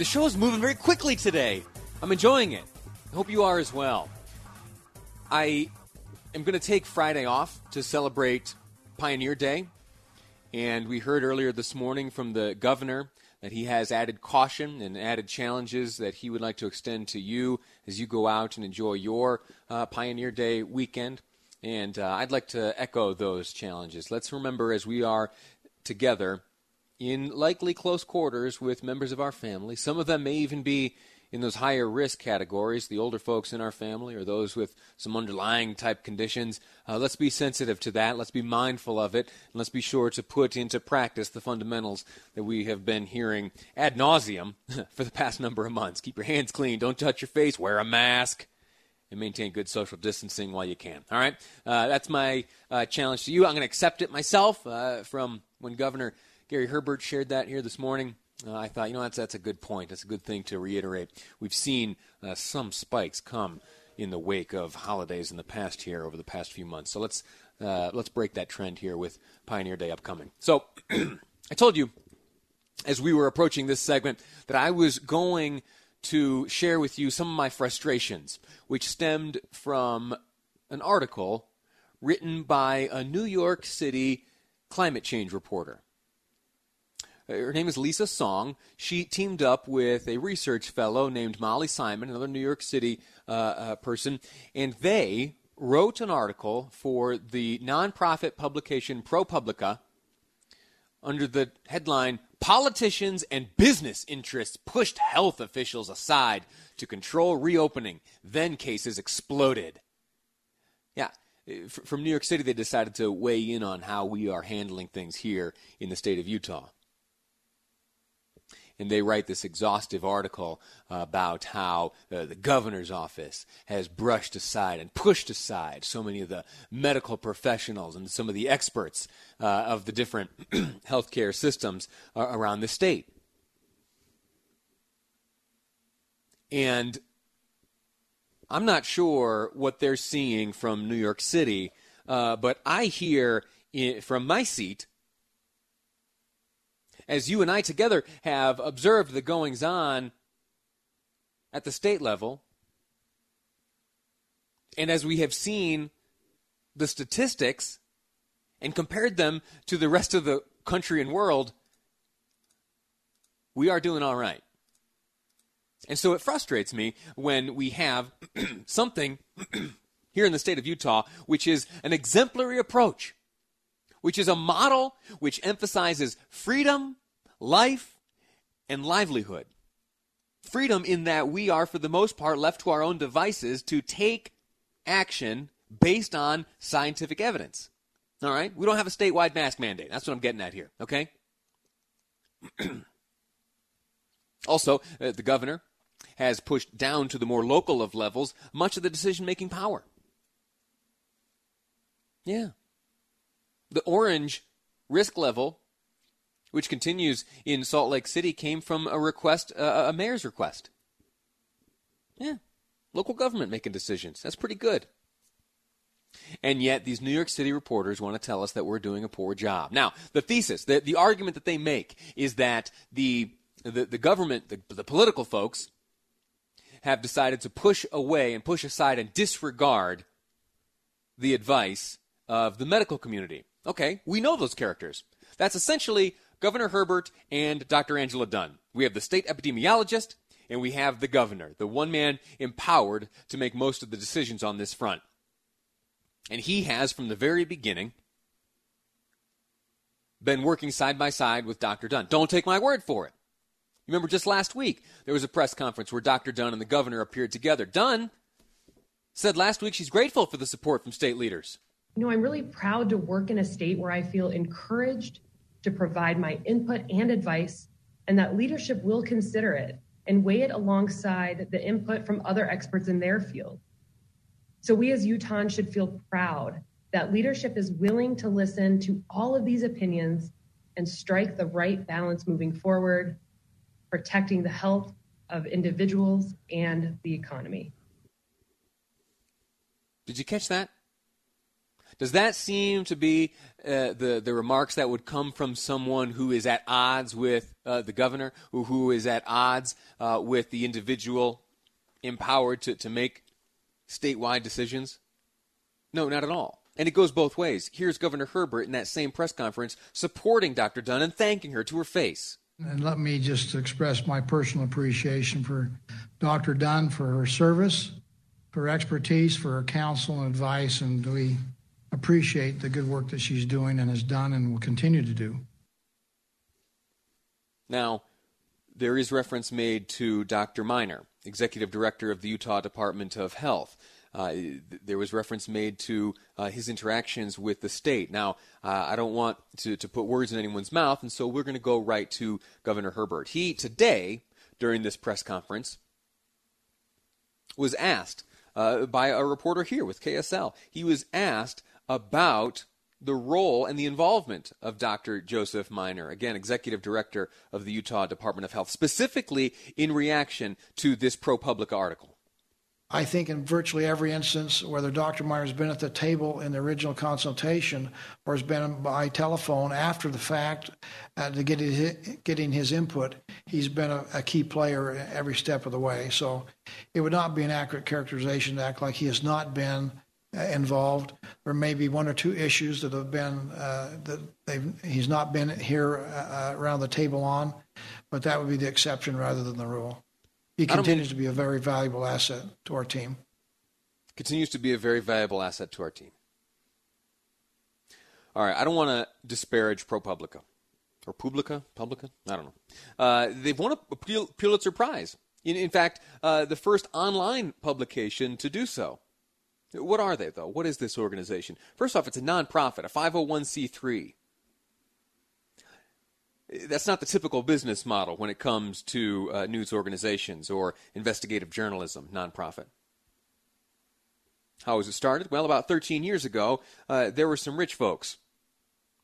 The show is moving very quickly today. I'm enjoying it. I hope you are as well. I am going to take Friday off to celebrate Pioneer Day. And we heard earlier this morning from the governor that he has added caution and added challenges that he would like to extend to you as you go out and enjoy your uh, Pioneer Day weekend. And uh, I'd like to echo those challenges. Let's remember as we are together in likely close quarters with members of our family, some of them may even be in those higher risk categories, the older folks in our family or those with some underlying type conditions. Uh, let's be sensitive to that. Let's be mindful of it. And let's be sure to put into practice the fundamentals that we have been hearing ad nauseum for the past number of months. Keep your hands clean. Don't touch your face. Wear a mask. And maintain good social distancing while you can. All right? Uh, that's my uh, challenge to you. I'm going to accept it myself uh, from when Governor Gary Herbert shared that here this morning. Uh, I thought, you know, that's that's a good point. That's a good thing to reiterate. We've seen uh, some spikes come in the wake of holidays in the past here over the past few months. So let's uh, let's break that trend here with Pioneer Day upcoming. So I told you as we were approaching this segment that I was going to share with you some of my frustrations, which stemmed from an article written by a New York City climate change reporter. Her name is Lisa Song. She teamed up with a research fellow named Molly Simon, another New York City uh, uh, person, and they wrote an article for the nonprofit publication ProPublica under the headline Politicians and Business Interests Pushed Health Officials Aside to Control Reopening. Then cases exploded. Yeah, from New York City, they decided to weigh in on how we are handling things here in the state of Utah and they write this exhaustive article about how uh, the governor's office has brushed aside and pushed aside so many of the medical professionals and some of the experts uh, of the different healthcare systems around the state. And I'm not sure what they're seeing from New York City, uh, but I hear in, from my seat as you and I together have observed the goings on at the state level, and as we have seen the statistics and compared them to the rest of the country and world, we are doing all right. And so it frustrates me when we have something here in the state of Utah which is an exemplary approach, which is a model which emphasizes freedom life and livelihood. Freedom in that we are, for the most part, left to our own devices to take action based on scientific evidence. All right? We don't have a statewide mask mandate. That's what I'm getting at here, okay? also, uh, the governor has pushed down to the more local of levels much of the decision making power. Yeah. The orange risk level which continues in Salt Lake City, came from a request, uh, a mayor's request. Yeah, local government making decisions. That's pretty good. And yet, these New York City reporters want to tell us that we're doing a poor job. Now, the thesis, the, the argument that they make is that the, the, the government, the, the political folks, have decided to push away and push aside and disregard the advice of the medical community. Okay, we know those characters. That's essentially Governor Herbert and Dr. Angela Dunn. We have the state epidemiologist, and we have the governor, the one man empowered to make most of the decisions on this front. And he has, from the very beginning, been working side by side with Dr. Dunn. Don't take my word for it. Remember, just last week, there was a press conference where Dr. Dunn and the governor appeared together. Dunn said last week she's grateful for the support from state leaders. You know, I'm really proud to work in a state where I feel encouraged to provide my input and advice, and that leadership will consider it and weigh it alongside the input from other experts in their field. So we as Utahns should feel proud that leadership is willing to listen to all of these opinions and strike the right balance moving forward, protecting the health of individuals and the economy. Did you catch that? Does that seem to be uh, the the remarks that would come from someone who is at odds with uh, the governor, or who is at odds uh, with the individual empowered to, to make statewide decisions? No, not at all. And it goes both ways. Here's Governor Herbert in that same press conference supporting Dr. Dunn and thanking her to her face. And let me just express my personal appreciation for Dr. Dunn for her service, for her expertise, for her counsel and advice, and we appreciate the good work that she's doing and has done and will continue to do. Now, there is reference made to Dr. Miner, Executive Director of the Utah Department of Health. Uh, there was reference made to uh, his interactions with the state. Now, uh, I don't want to, to put words in anyone's mouth, and so we're going to go right to Governor Herbert. He, today, during this press conference, was asked uh, by a reporter here with KSL, he was asked about the role and the involvement of Dr. Joseph Miner, again, executive director of the Utah Department of Health, specifically in reaction to this ProPublica article. I think in virtually every instance, whether Dr. Miner has been at the table in the original consultation or has been by telephone after the fact uh, to get his, getting his input, he's been a, a, key player every step of the way. So it would not be an accurate characterization to act like he has not been uh, involved. There may be one or two issues that have been uh, that he's not been here uh, around the table on, but that would be the exception rather than the rule. He continues to be a very valuable asset to our team. Continues to be a very valuable asset to our team. All right, I don't want to disparage ProPublica or Publica, Publica. I don't know. Uh, they've won a Pulitzer Prize. In, in fact, uh, the first online publication to do so. What are they, though? What is this organization? First off, it's a nonprofit, a 501c3. That's not the typical business model when it comes to uh, news organizations or investigative journalism, nonprofit. How was it started? Well, about 13 years ago, uh, there were some rich folks.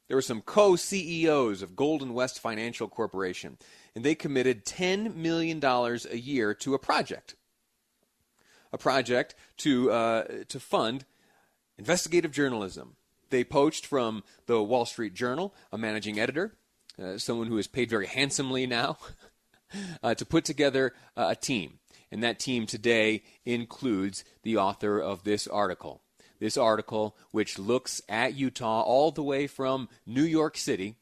There were some co CEOs of Golden West Financial Corporation, and they committed $10 million a year to a project a project to uh, to fund investigative journalism. They poached from the Wall Street Journal a managing editor, uh, someone who is paid very handsomely now, uh, to put together uh, a team. And that team today includes the author of this article. This article, which looks at Utah all the way from New York City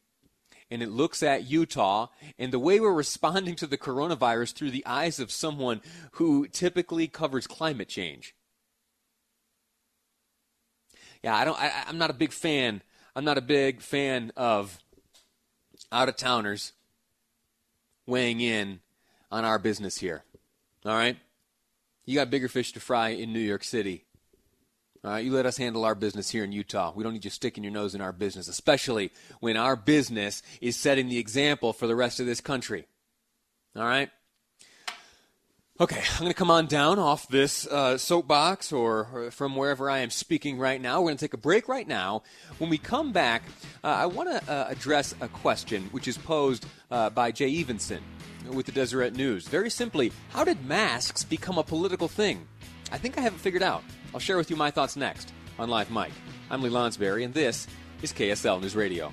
and it looks at Utah and the way we're responding to the coronavirus through the eyes of someone who typically covers climate change. Yeah, I don't. I, I'm not a big fan. I'm not a big fan of out of towners weighing in on our business here. All right, you got bigger fish to fry in New York City all right, you let us handle our business here in Utah. We don't need you sticking your nose in our business, especially when our business is setting the example for the rest of this country. All right? Okay, I'm going to come on down off this uh, soapbox or, from wherever I am speaking right now. We're going to take a break right now. When we come back, uh, I want to uh, address a question which is posed uh, by Jay Evensen with the Deseret News. Very simply, how did masks become a political thing? I think I have it figured out. I'll share with you my thoughts next on Live Mic. I'm Lee Lonsberry, and this is KSL News Radio.